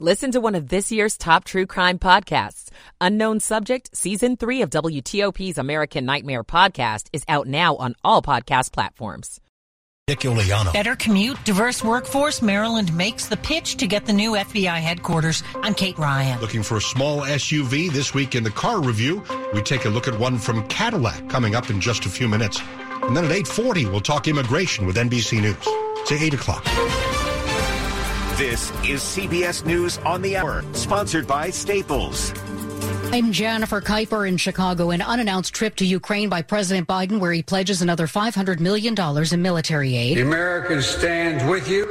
Listen to one of this year's top true crime podcasts. Unknown Subject, Season 3 of WTOP's American Nightmare podcast is out now on all podcast platforms. Dick Uliano. Better commute, diverse workforce. Maryland makes the pitch to get the new FBI headquarters. I'm Kate Ryan. Looking for a small SUV this week in the car review. We take a look at one from Cadillac coming up in just a few minutes. And then at 8.40, we'll talk immigration with NBC News. Say 8 o'clock. This is CBS News on the Hour, sponsored by Staples. I'm Jennifer Kuiper in Chicago. An unannounced trip to Ukraine by President Biden, where he pledges another $500 million in military aid. The American stands with you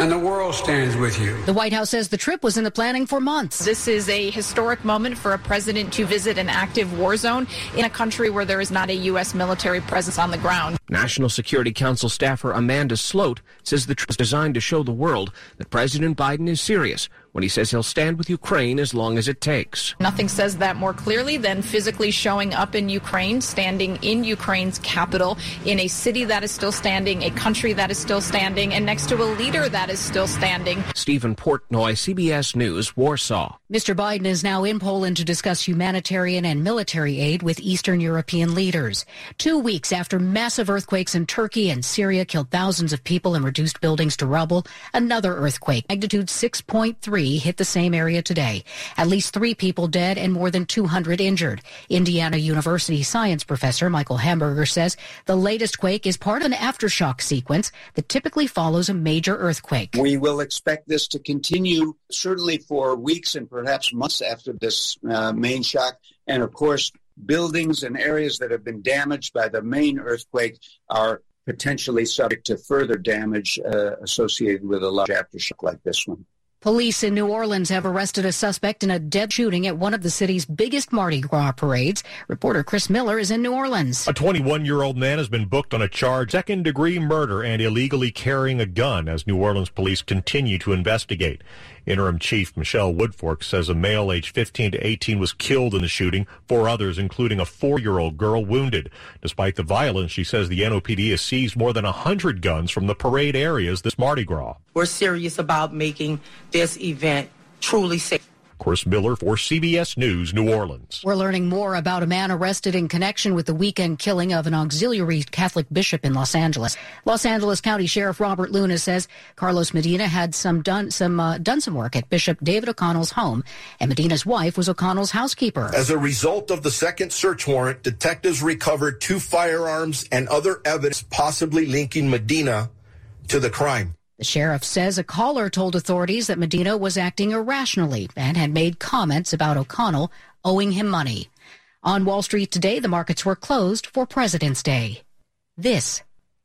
and the world stands with you. The White House says the trip was in the planning for months. This is a historic moment for a president to visit an active war zone in a country where there is not a U.S. military presence on the ground. National Security Council staffer Amanda Sloat says the trip is designed to show the world that President Biden is serious when he says he'll stand with Ukraine as long as it takes. Nothing says that more clearly than physically showing up in Ukraine, standing in Ukraine's capital, in a city that is still standing, a country that is still standing, and next to a leader that is still standing. Stephen Portnoy, CBS News, Warsaw. Mr. Biden is now in Poland to discuss humanitarian and military aid with Eastern European leaders. Two weeks after massive earthquakes in Turkey and Syria killed thousands of people and reduced buildings to rubble, another earthquake, magnitude 6.3, hit the same area today. At least three people dead and more than 200 injured. Indiana University science professor Michael Hamburger says the latest quake is part of an aftershock sequence that typically follows a major earthquake. We will expect this to continue certainly for weeks and perhaps months after this uh, main shock. And of course, buildings and areas that have been damaged by the main earthquake are potentially subject to further damage uh, associated with a large aftershock like this one. Police in New Orleans have arrested a suspect in a dead shooting at one of the city's biggest Mardi Gras parades. Reporter Chris Miller is in New Orleans. A 21 year old man has been booked on a charge second degree murder and illegally carrying a gun as New Orleans police continue to investigate. Interim Chief Michelle Woodfork says a male aged 15 to 18 was killed in the shooting, four others, including a four-year-old girl, wounded. Despite the violence, she says the NOPD has seized more than 100 guns from the parade areas this Mardi Gras. We're serious about making this event truly safe. Chris Miller for CBS News, New Orleans. We're learning more about a man arrested in connection with the weekend killing of an auxiliary Catholic bishop in Los Angeles. Los Angeles County Sheriff Robert Luna says Carlos Medina had some done some uh, done some work at Bishop David O'Connell's home, and Medina's wife was O'Connell's housekeeper. As a result of the second search warrant, detectives recovered two firearms and other evidence possibly linking Medina to the crime. The sheriff says a caller told authorities that Medina was acting irrationally and had made comments about O'Connell owing him money. On Wall Street today, the markets were closed for President's Day. This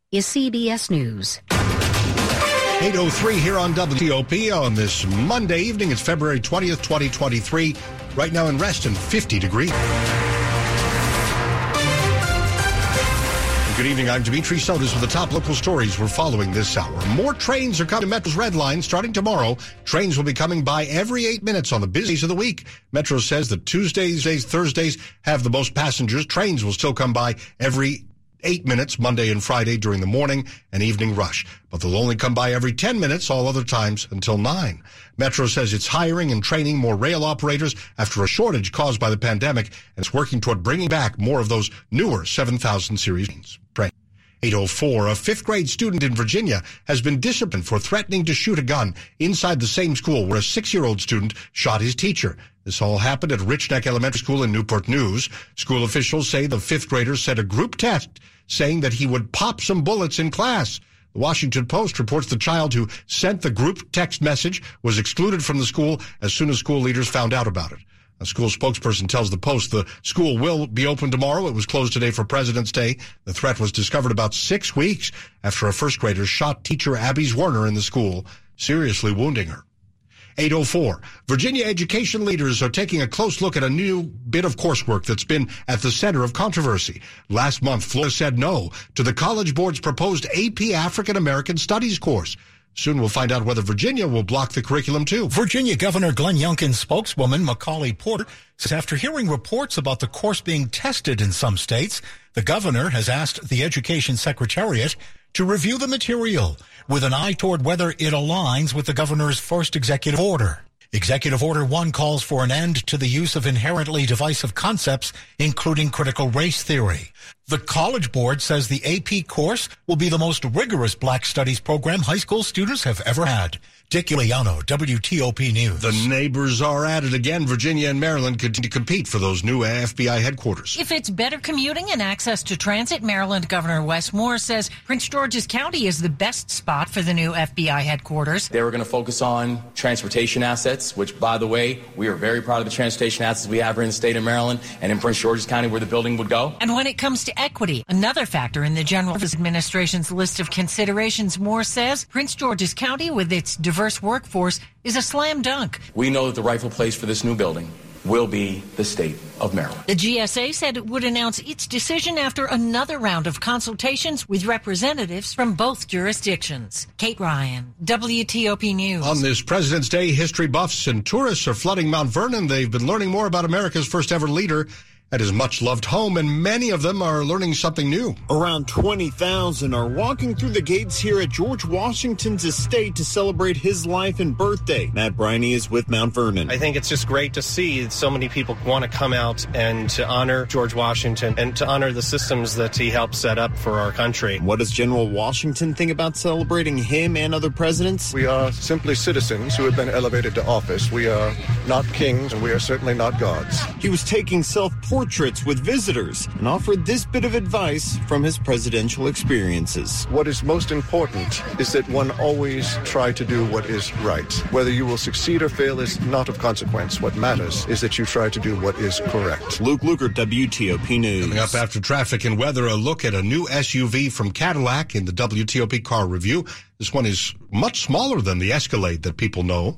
is CBS News. 803 here on WTOP on this Monday evening. It's February 20th, 2023. Right now in Reston, 50 degrees. Good evening. I'm Dimitri Sotis with the top local stories we're following this hour. More trains are coming to Metro's Red Line starting tomorrow. Trains will be coming by every eight minutes on the busiest of the week. Metro says that Tuesdays, Thursdays have the most passengers. Trains will still come by every eight minutes Monday and Friday during the morning and evening rush, but they'll only come by every 10 minutes all other times until 9. Metro says it's hiring and training more rail operators after a shortage caused by the pandemic and it's working toward bringing back more of those newer 7000 series trains. 804, a fifth grade student in Virginia has been disciplined for threatening to shoot a gun inside the same school where a six-year-old student shot his teacher. This all happened at Rich Neck Elementary School in Newport News. School officials say the fifth grader sent a group test saying that he would pop some bullets in class. The Washington Post reports the child who sent the group text message was excluded from the school as soon as school leaders found out about it. A school spokesperson tells the Post the school will be open tomorrow. It was closed today for President's Day. The threat was discovered about six weeks after a first grader shot teacher Abby Zwerner in the school, seriously wounding her. 804. Virginia education leaders are taking a close look at a new bit of coursework that's been at the center of controversy. Last month, Florida said no to the College Board's proposed AP African American Studies course. Soon we'll find out whether Virginia will block the curriculum too. Virginia Governor Glenn Youngkin's spokeswoman, Macaulay Porter, says after hearing reports about the course being tested in some states, the governor has asked the Education Secretariat to review the material with an eye toward whether it aligns with the governor's first executive order. Executive Order 1 calls for an end to the use of inherently divisive concepts, including critical race theory. The College Board says the AP course will be the most rigorous black studies program high school students have ever had. Dick Uliano, WTOP News. The neighbors are at it again. Virginia and Maryland continue to compete for those new FBI headquarters. If it's better commuting and access to transit, Maryland Governor Wes Moore says Prince George's County is the best spot for the new FBI headquarters. They were going to focus on transportation assets, which, by the way, we are very proud of the transportation assets we have here in the state of Maryland and in Prince George's County where the building would go. And when it comes to equity, another factor in the General Administration's list of considerations, Moore says Prince George's County, with its diverse workforce, is a slam dunk. We know that the rightful place for this new building will be the state of Maryland. The GSA said it would announce its decision after another round of consultations with representatives from both jurisdictions. Kate Ryan, WTOP News. On this President's Day, history buffs and tourists are flooding Mount Vernon. They've been learning more about America's first ever leader at his much loved home, and many of them are learning something new. Around 20,000 are walking through the gates here at George Washington's estate to celebrate his life and birthday. Matt Briney is with Mount Vernon. I think it's just great to see so many people want to come out and to honor George Washington and to honor the systems that he helped set up for our country. What does General Washington think about celebrating him and other presidents? We are simply citizens who have been elevated to office. We are not kings, and we are certainly not gods. He was taking self portraits with visitors and offered this bit of advice from his presidential experiences. What is most important is that one always try to do what is right. Whether you will succeed or fail is not of consequence. What matters is that you try to do what is correct. Luke Lukert, WTOP News. Coming up after traffic and weather, a look at a new SUV from Cadillac in the WTOP car review. This one is much smaller than the Escalade that people know.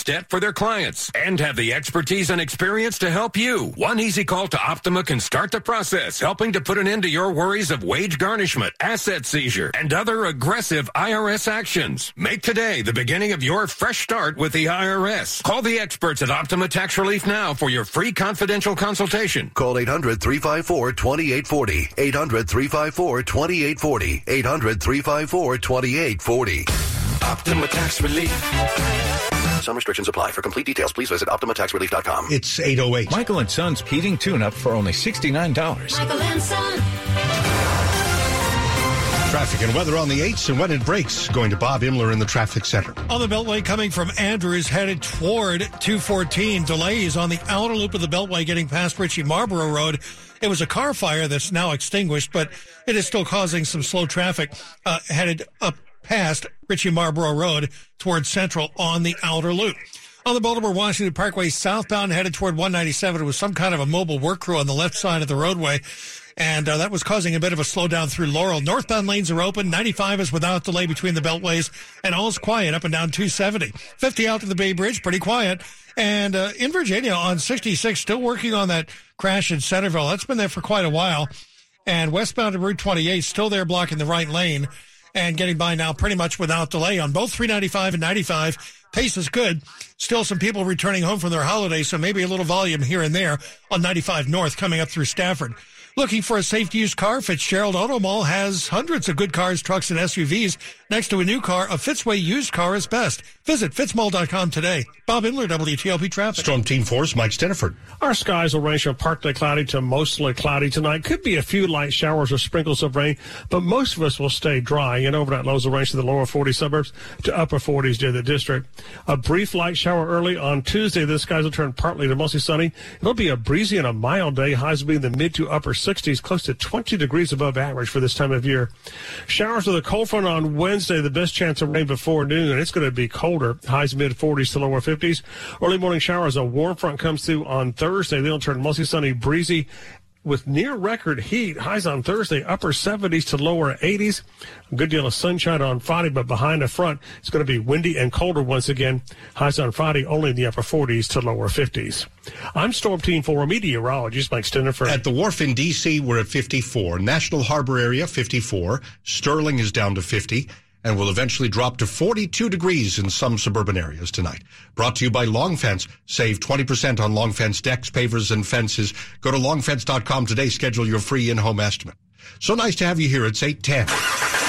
debt for their clients and have the expertise and experience to help you. One easy call to Optima can start the process, helping to put an end to your worries of wage garnishment, asset seizure, and other aggressive IRS actions. Make today the beginning of your fresh start with the IRS. Call the experts at Optima Tax Relief now for your free confidential consultation. Call 800 354 2840. 800 354 2840. 800 354 2840. Optima Tax Relief. Some restrictions apply. For complete details, please visit OptimaTaxRelief.com. It's 808. Michael and Son's heating tune-up for only $69. Michael and Son. Traffic and weather on the 8s and when it breaks. Going to Bob Imler in the traffic center. On the Beltway coming from Andrews headed toward 214. Delays on the outer loop of the Beltway getting past Ritchie Marlboro Road. It was a car fire that's now extinguished, but it is still causing some slow traffic uh, headed up past Ritchie Marlboro Road towards Central on the outer loop. On the Baltimore Washington Parkway southbound headed toward 197, it was some kind of a mobile work crew on the left side of the roadway. And uh, that was causing a bit of a slowdown through Laurel. Northbound lanes are open. 95 is without delay between the beltways, and all's quiet up and down 270. 50 out to the Bay Bridge, pretty quiet. And uh, in Virginia on 66, still working on that crash in Centreville. That's been there for quite a while. And westbound of Route 28, still there blocking the right lane and getting by now pretty much without delay on both 395 and 95. Pace is good. Still some people returning home from their holidays, so maybe a little volume here and there on 95 North coming up through Stafford. Looking for a safe to use car? Fitzgerald Auto Mall has hundreds of good cars, trucks, and SUVs. Next to a new car, a Fitzway used car is best. Visit fitzmall.com today. Bob Imler, WTOP Traffic. Storm Team 4, Mike Stinneford. Our skies will range from partly cloudy to mostly cloudy tonight. Could be a few light showers or sprinkles of rain, but most of us will stay dry. And overnight lows will range to the lower 40 suburbs to upper 40s near the district. A brief light shower early on Tuesday. The skies will turn partly to mostly sunny. It'll be a breezy and a mild day. Highs will be in the mid to upper 60s, close to 20 degrees above average for this time of year. Showers with a cold front on Wednesday. The best chance of rain before noon, and it's going to be colder. Highs mid 40s to lower 50s. Early morning showers. A warm front comes through on Thursday. They'll turn mostly sunny, breezy with near record heat. Highs on Thursday, upper 70s to lower 80s. A good deal of sunshine on Friday, but behind the front, it's going to be windy and colder once again. Highs on Friday only in the upper 40s to lower 50s. I'm Storm Team 4 meteorologist Mike Stinneford. At the wharf in D.C., we're at 54. National Harbor area, 54. Sterling is down to 50 and will eventually drop to 42 degrees in some suburban areas tonight. Brought to you by Long Fence. Save 20% on Long Fence decks, pavers, and fences. Go to longfence.com today. Schedule your free in-home estimate. So nice to have you here. It's 810.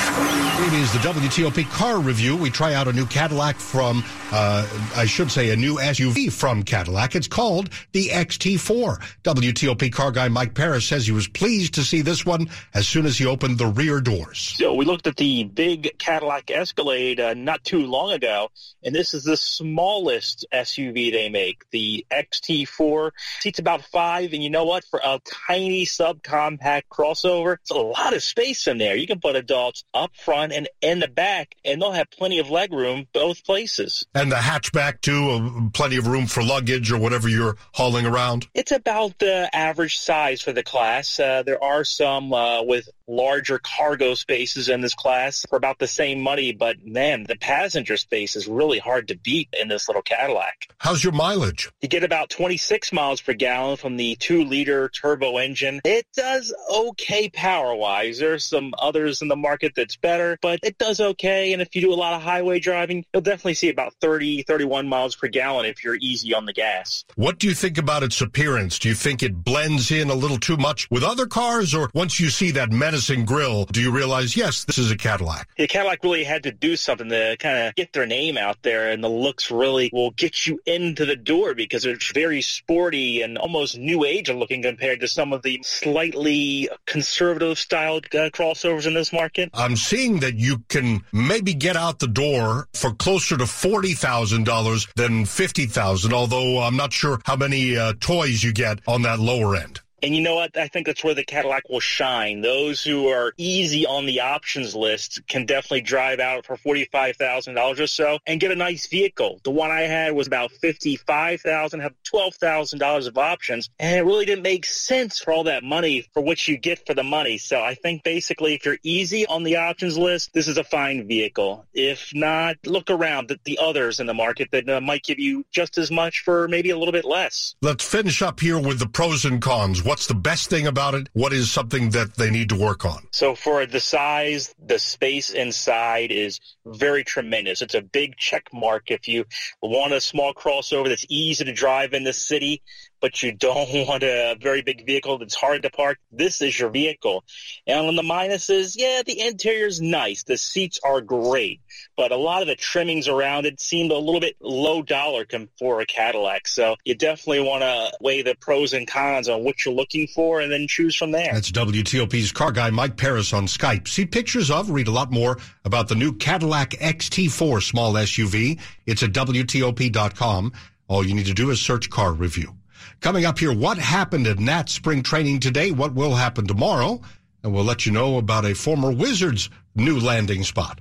It is the WTOP car review. We try out a new Cadillac from, uh, I should say, a new SUV from Cadillac. It's called the XT4. WTOP car guy Mike Parris says he was pleased to see this one as soon as he opened the rear doors. So we looked at the big Cadillac Escalade uh, not too long ago, and this is the smallest SUV they make. The XT4 seats about five, and you know what? For a tiny subcompact crossover, it's a lot of space in there. You can put adults up front and in the back, and they'll have plenty of leg room both places. And the hatchback, too, plenty of room for luggage or whatever you're hauling around? It's about the average size for the class. Uh, there are some uh, with larger cargo spaces in this class for about the same money, but man, the passenger space is really hard to beat in this little Cadillac. How's your mileage? You get about 26 miles per gallon from the two liter turbo engine. It does okay power wise. There's some others in the market that's better, but it does okay. And if you do a lot of highway driving, you'll definitely see about 30, 31 miles per gallon if you're easy on the gas. What do you think about its appearance? Do you think it blends in a little too much with other cars, or once you see that menacing grill, do you realize, yes, this is a Cadillac? The Cadillac really had to do something to kind of get their name out there, and the looks really will get you into the door because it's very sporty and almost new age looking compared to some of the slightly conservative styled uh, crossovers in this market. I'm seeing that you can maybe get out the door for closer to $40,000 than 50000 although I'm not sure how many uh, toys you get on that lower end. And you know what? I think that's where the Cadillac will shine. Those who are easy on the options list can definitely drive out for $45,000 or so and get a nice vehicle. The one I had was about $55,000, have $12,000 of options, and it really didn't make sense for all that money for what you get for the money. So I think basically if you're easy on the options list, this is a fine vehicle. If not, look around at the others in the market that uh, might give you just as much for maybe a little bit less. Let's finish up here with the pros and cons. What's the best thing about it? What is something that they need to work on? So for the size, the space inside is very tremendous. It's a big check mark if you want a small crossover that's easy to drive in the city but you don't want a very big vehicle that's hard to park, this is your vehicle. And on the minuses, yeah, the interior is nice. The seats are great, but a lot of the trimmings around it seemed a little bit low dollar for a Cadillac. So you definitely want to weigh the pros and cons on what you're looking for and then choose from there. That's WTOP's car guy Mike Parris on Skype. See pictures of, read a lot more about the new Cadillac XT4 small SUV. It's at WTOP.com. All you need to do is search car review. Coming up here, what happened at Nat spring training today? What will happen tomorrow? And we'll let you know about a former Wizards new landing spot.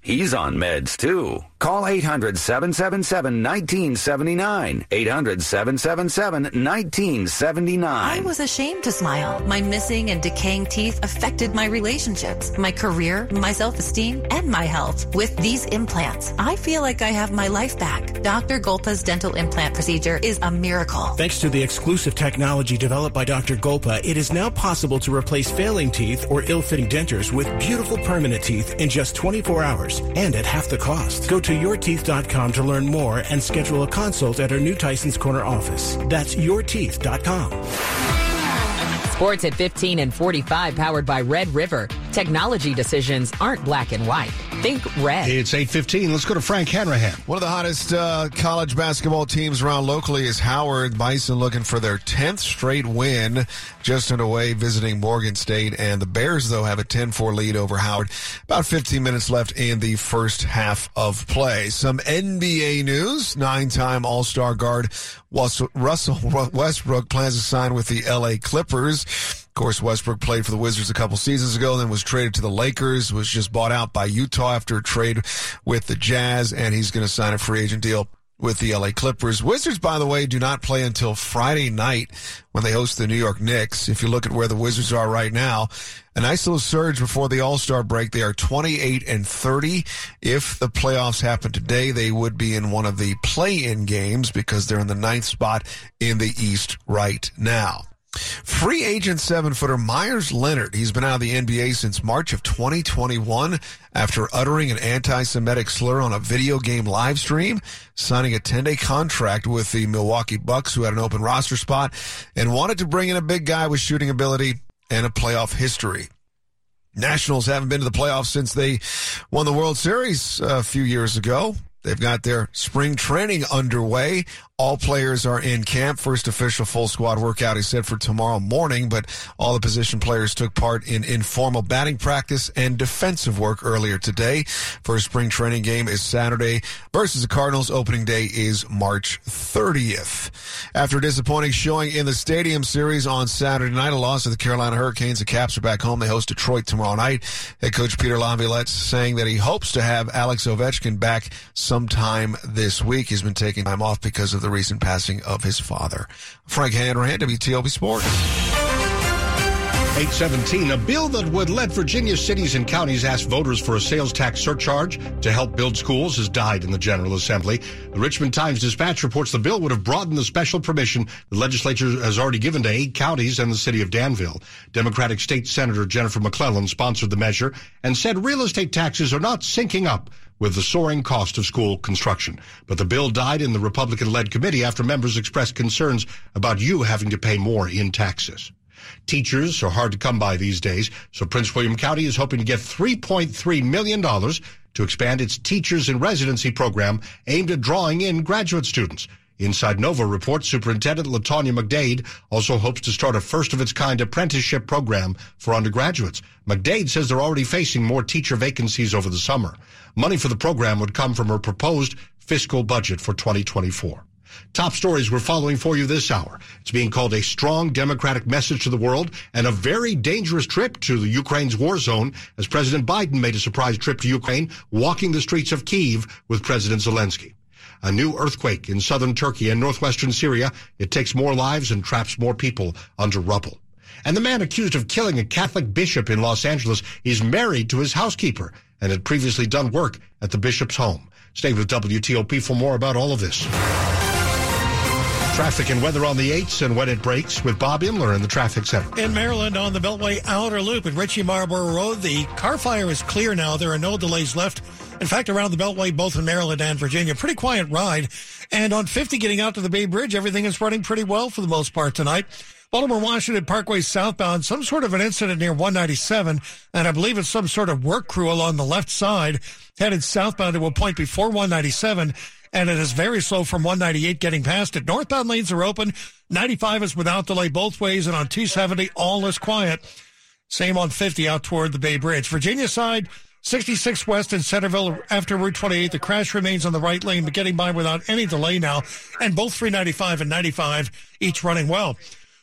He's on meds too. Call 800 777 1979. 800 777 1979. 1979. I was ashamed to smile. My missing and decaying teeth affected my relationships, my career, my self-esteem, and my health. With these implants, I feel like I have my life back. Dr. Golpa's dental implant procedure is a miracle. Thanks to the exclusive technology developed by Dr. Golpa, it is now possible to replace failing teeth or ill-fitting dentures with beautiful permanent teeth in just 24 hours and at half the cost. Go to yourteeth.com to learn more and schedule a consult at our new Tyson's Corner office. That's yourteeth.com. Sports at 15 and 45 powered by Red River. Technology decisions aren't black and white. Think red. It's 8.15. Let's go to Frank Hanrahan. One of the hottest uh, college basketball teams around locally is Howard. Bison looking for their 10th straight win just underway visiting Morgan State. And the Bears, though, have a 10-4 lead over Howard. About 15 minutes left in the first half of play. Some NBA news. Nine-time All-Star guard Russell Westbrook plans to sign with the LA Clippers. Of course, Westbrook played for the Wizards a couple seasons ago, then was traded to the Lakers, was just bought out by Utah after a trade with the Jazz, and he's going to sign a free agent deal with the LA Clippers. Wizards, by the way, do not play until Friday night when they host the New York Knicks. If you look at where the Wizards are right now, a nice little surge before the All-Star break. They are 28 and 30. If the playoffs happen today, they would be in one of the play-in games because they're in the ninth spot in the East right now. Free agent seven footer Meyers Leonard. He's been out of the NBA since March of 2021 after uttering an anti Semitic slur on a video game live stream, signing a 10 day contract with the Milwaukee Bucks, who had an open roster spot and wanted to bring in a big guy with shooting ability and a playoff history. Nationals haven't been to the playoffs since they won the World Series uh, a few years ago. They've got their spring training underway. All players are in camp. First official full squad workout is set for tomorrow morning, but all the position players took part in informal batting practice and defensive work earlier today. First spring training game is Saturday versus the Cardinals. Opening day is March 30th. After a disappointing showing in the Stadium Series on Saturday night, a loss to the Carolina Hurricanes, the Caps are back home. They host Detroit tomorrow night. Head coach Peter Laviolette saying that he hopes to have Alex Ovechkin back sometime this week. He's been taking time off because of the recent passing of his father. Frank Hanrahan, WTOP Sports. 817, a bill that would let Virginia cities and counties ask voters for a sales tax surcharge to help build schools has died in the General Assembly. The Richmond Times Dispatch reports the bill would have broadened the special permission the legislature has already given to eight counties and the city of Danville. Democratic State Senator Jennifer McClellan sponsored the measure and said real estate taxes are not syncing up with the soaring cost of school construction. But the bill died in the Republican-led committee after members expressed concerns about you having to pay more in taxes. Teachers are hard to come by these days, so Prince William County is hoping to get $3.3 million to expand its teachers in residency program aimed at drawing in graduate students. Inside Nova reports Superintendent LaTanya McDade also hopes to start a first of its kind apprenticeship program for undergraduates. McDade says they're already facing more teacher vacancies over the summer. Money for the program would come from her proposed fiscal budget for 2024. Top stories we're following for you this hour. It's being called a strong democratic message to the world and a very dangerous trip to the Ukraine's war zone as President Biden made a surprise trip to Ukraine, walking the streets of Kiev with President Zelensky. A new earthquake in southern Turkey and northwestern Syria. It takes more lives and traps more people under rubble. And the man accused of killing a Catholic bishop in Los Angeles is married to his housekeeper and had previously done work at the bishop's home. Stay with WTOP for more about all of this. Traffic and weather on the 8s and when it breaks with Bob Imler in the traffic center. In Maryland on the Beltway Outer Loop at Ritchie Marlboro Road, the car fire is clear now. There are no delays left. In fact, around the Beltway, both in Maryland and Virginia, pretty quiet ride. And on 50 getting out to the Bay Bridge, everything is running pretty well for the most part tonight. Baltimore Washington Parkway southbound, some sort of an incident near 197, and I believe it's some sort of work crew along the left side headed southbound to a point before 197, and it is very slow from 198 getting past it. Northbound lanes are open. 95 is without delay both ways, and on 270, all is quiet. Same on 50 out toward the Bay Bridge. Virginia side, 66 West in Centreville after Route 28. The crash remains on the right lane, but getting by without any delay now. And both 395 and 95 each running well.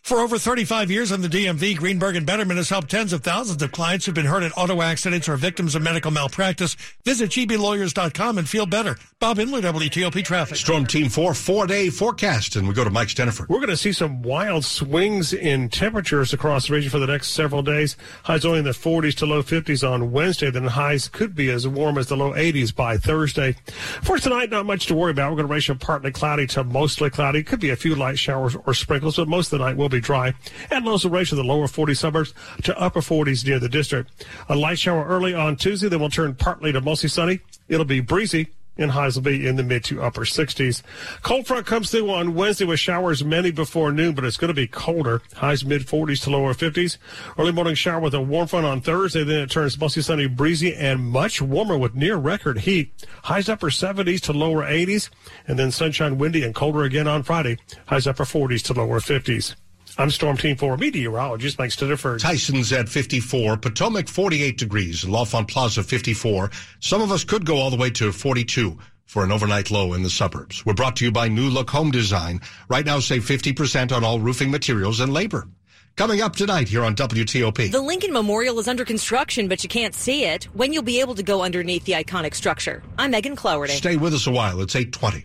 For over 35 years in the DMV, Greenberg and Bederman has helped tens of thousands of clients who've been hurt in auto accidents or victims of medical malpractice. Visit gblawyers.com and feel better. Bob Imler, WTOP Traffic. Storm Team 4 four-day forecast, and we go to Mike Stinneford. We're going to see some wild swings in temperatures across the region for the next several days. Highs only in the 40s to low 50s on Wednesday. Then highs could be as warm as the low 80s by Thursday. For tonight, not much to worry about. We're going to ratio partly cloudy to mostly cloudy. Could be a few light showers or sprinkles, but most of the night will be dry. And lows will range from the lower 40 suburbs to upper 40s near the district. A light shower early on Tuesday, then will turn partly to mostly sunny. It'll be breezy and highs will be in the mid to upper 60s. Cold front comes through on Wednesday with showers many before noon, but it's going to be colder. Highs mid 40s to lower 50s. Early morning shower with a warm front on Thursday, then it turns mostly sunny, breezy, and much warmer with near record heat. Highs upper 70s to lower 80s, and then sunshine, windy, and colder again on Friday. Highs upper 40s to lower 50s. I'm Storm Team 4 meteorologist Mike Stinneford. Tyson's at 54, Potomac 48 degrees, L'Enfant Plaza 54. Some of us could go all the way to 42 for an overnight low in the suburbs. We're brought to you by New Look Home Design. Right now, save 50% on all roofing materials and labor. Coming up tonight here on WTOP. The Lincoln Memorial is under construction, but you can't see it. When you'll be able to go underneath the iconic structure. I'm Megan Cloherty. Stay with us a while. It's 820.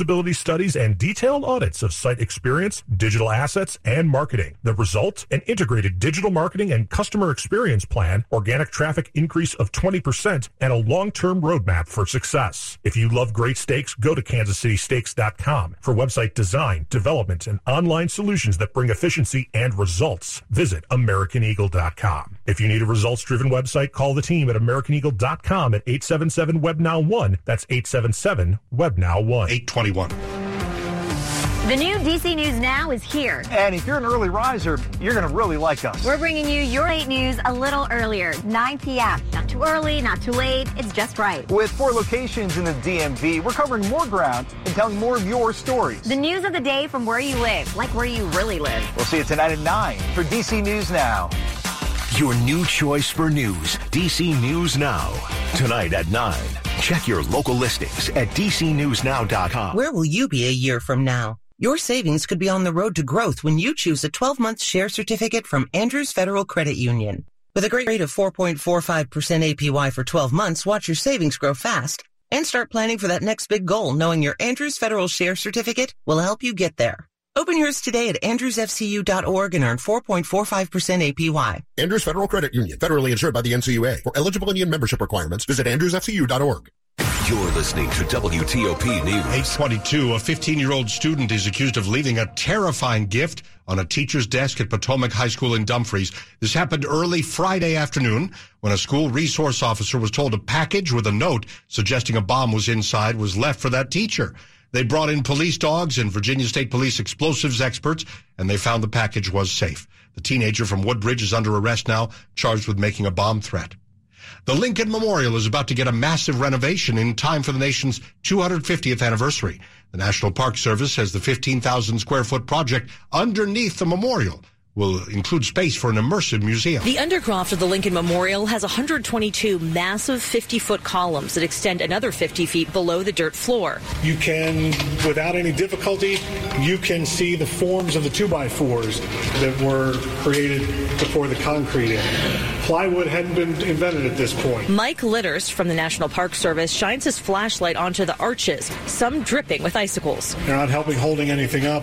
usability studies and detailed audits of site experience, digital assets, and marketing. The result? An integrated digital marketing and customer experience plan, organic traffic increase of 20%, and a long-term roadmap for success. If you love great steaks, go to kansascitysteaks.com for website design, development, and online solutions that bring efficiency and results. Visit AmericanEagle.com. If you need a results-driven website, call the team at AmericanEagle.com at 877-WebNow1. That's 877-WebNow1. 821. The new DC News Now is here. And if you're an early riser, you're going to really like us. We're bringing you your late news a little earlier, 9 p.m. Not too early, not too late. It's just right. With four locations in the DMV, we're covering more ground and telling more of your stories. The news of the day from where you live, like where you really live. We'll see you tonight at 9 for DC News Now. Your new choice for news, DC News Now. Tonight at 9. Check your local listings at dcnewsnow.com. Where will you be a year from now? Your savings could be on the road to growth when you choose a 12-month share certificate from Andrews Federal Credit Union. With a great rate of 4.45% APY for 12 months, watch your savings grow fast and start planning for that next big goal knowing your Andrews Federal Share Certificate will help you get there. Open yours today at andrewsfcu.org and earn 4.45% APY. Andrews Federal Credit Union, federally insured by the NCUA. For eligible Indian membership requirements, visit andrewsfcu.org. You're listening to WTOP News. 822, a 15-year-old student is accused of leaving a terrifying gift on a teacher's desk at Potomac High School in Dumfries. This happened early Friday afternoon when a school resource officer was told a package with a note suggesting a bomb was inside was left for that teacher. They brought in police dogs and Virginia State Police explosives experts, and they found the package was safe. The teenager from Woodbridge is under arrest now, charged with making a bomb threat. The Lincoln Memorial is about to get a massive renovation in time for the nation's 250th anniversary. The National Park Service has the 15,000 square foot project underneath the memorial will include space for an immersive museum. The undercroft of the Lincoln Memorial has 122 massive 50-foot columns that extend another 50 feet below the dirt floor. You can, without any difficulty, you can see the forms of the 2x4s that were created before the concrete in. Plywood hadn't been invented at this point. Mike Litterst from the National Park Service shines his flashlight onto the arches, some dripping with icicles. They're not helping holding anything up.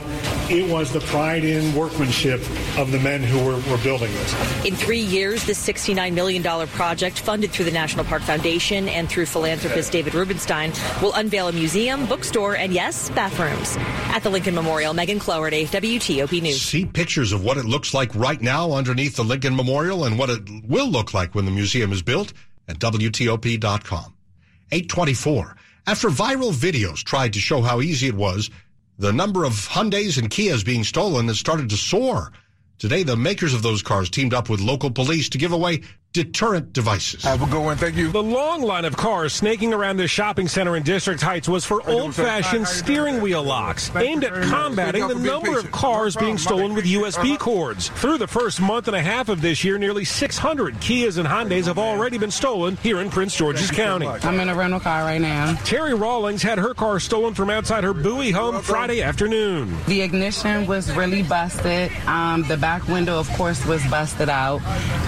It was the pride in workmanship of the men who were, were building this. In three years, this $69 million project, funded through the National Park Foundation and through philanthropist David Rubenstein, will unveil a museum, bookstore, and yes, bathrooms. At the Lincoln Memorial, Megan Cloherty, WTOP News. See pictures of what it looks like right now underneath the Lincoln Memorial and what it will look like when the museum is built at WTOP.com. 824. After viral videos tried to show how easy it was The number of Hyundais and Kias being stolen has started to soar. Today, the makers of those cars teamed up with local police to give away deterrent devices. Have a good one. Thank you. The long line of cars snaking around this shopping center in District Heights was for old fashioned steering wheel locks aimed at combating the number of cars being stolen with USB cords. Through the first month and a half of this year, nearly 600 Kias and Hyundais have already been stolen here in Prince George's County. I'm in a rental car right now. Terry Rawlings had her car stolen from outside her Bowie home Friday afternoon. The ignition was really busted. Um, the back window, of course, was busted out.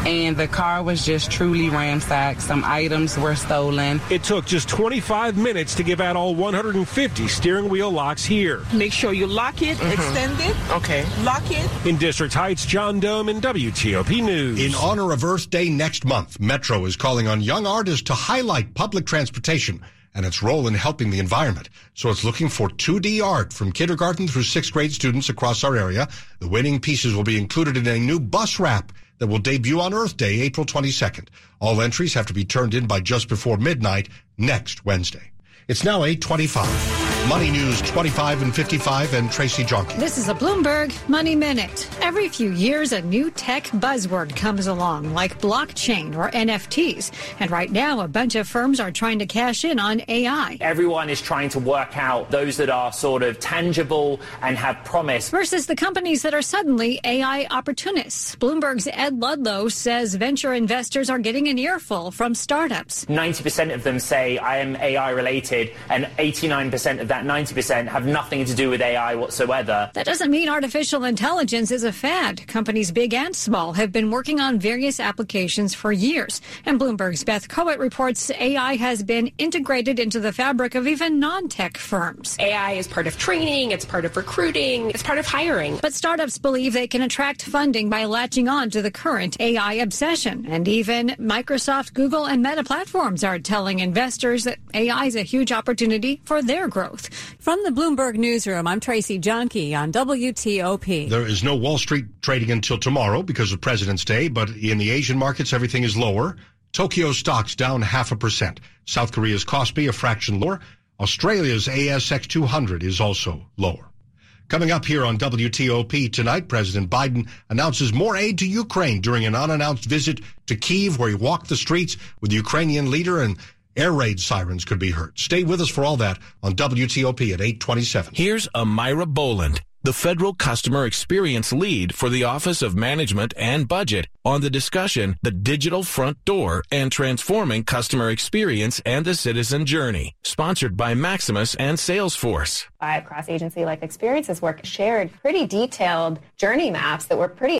And the car was just truly ransacked. Some items were stolen. It took just 25 minutes to give out all 150 steering wheel locks here. Make sure you lock it, Mhm. extend it, Okay. lock it. In District Heights, John Domen WTOP News. In honor of Earth Day next month, Metro is calling on young artists to highlight public transportation and its role in helping the environment. So it's looking for 2D art from kindergarten through sixth grade students across our area. The winning pieces will be included in a new bus wrap that will debut on Earth Day, April 22nd. All entries have to be turned in by just before midnight next Wednesday. It's now 825. Money News 25 and 55 and Tracy Jonke. This is a Bloomberg Money Minute. Every few years, a new tech buzzword comes along, like blockchain or NFTs. And right now, a bunch of firms are trying to cash in on AI. Everyone is trying to work out those that are sort of tangible and have promise. Versus the companies that are suddenly AI opportunists. Bloomberg's Ed Ludlow says venture investors are getting an earful from startups. 90% of them say I am AI related, and 89% of that 90% have nothing to do with AI whatsoever. That doesn't mean artificial intelligence is a fad. Companies big and small have been working on various applications for years. And Bloomberg's Beth Coet reports AI has been integrated into the fabric of even non-tech firms. AI is part of training, it's part of recruiting, it's part of hiring. But startups believe they can attract funding by latching on to the current AI obsession. And even Microsoft, Google, and Meta platforms are telling investors that AI is a huge opportunity for their growth. From the Bloomberg Newsroom, I'm Tracy Jonkey on WTOP. There is no Wall Street trading until tomorrow because of President's Day, but in the Asian markets, everything is lower. Tokyo stocks down half a percent. South Korea's Kospi a fraction lower. Australia's ASX 200 is also lower. Coming up here on WTOP tonight, President Biden announces more aid to Ukraine during an unannounced visit to Kiev where he walked the streets with the Ukrainian leader and air raid sirens could be heard. Stay with us for all that on WTOP at 827. Here's Amira Boland, the federal customer experience lead for the Office of Management and Budget on the discussion, The Digital Front Door and Transforming Customer Experience and the Citizen Journey, sponsored by Maximus and Salesforce. Five cross agency life experiences work shared pretty detailed journey maps that were pretty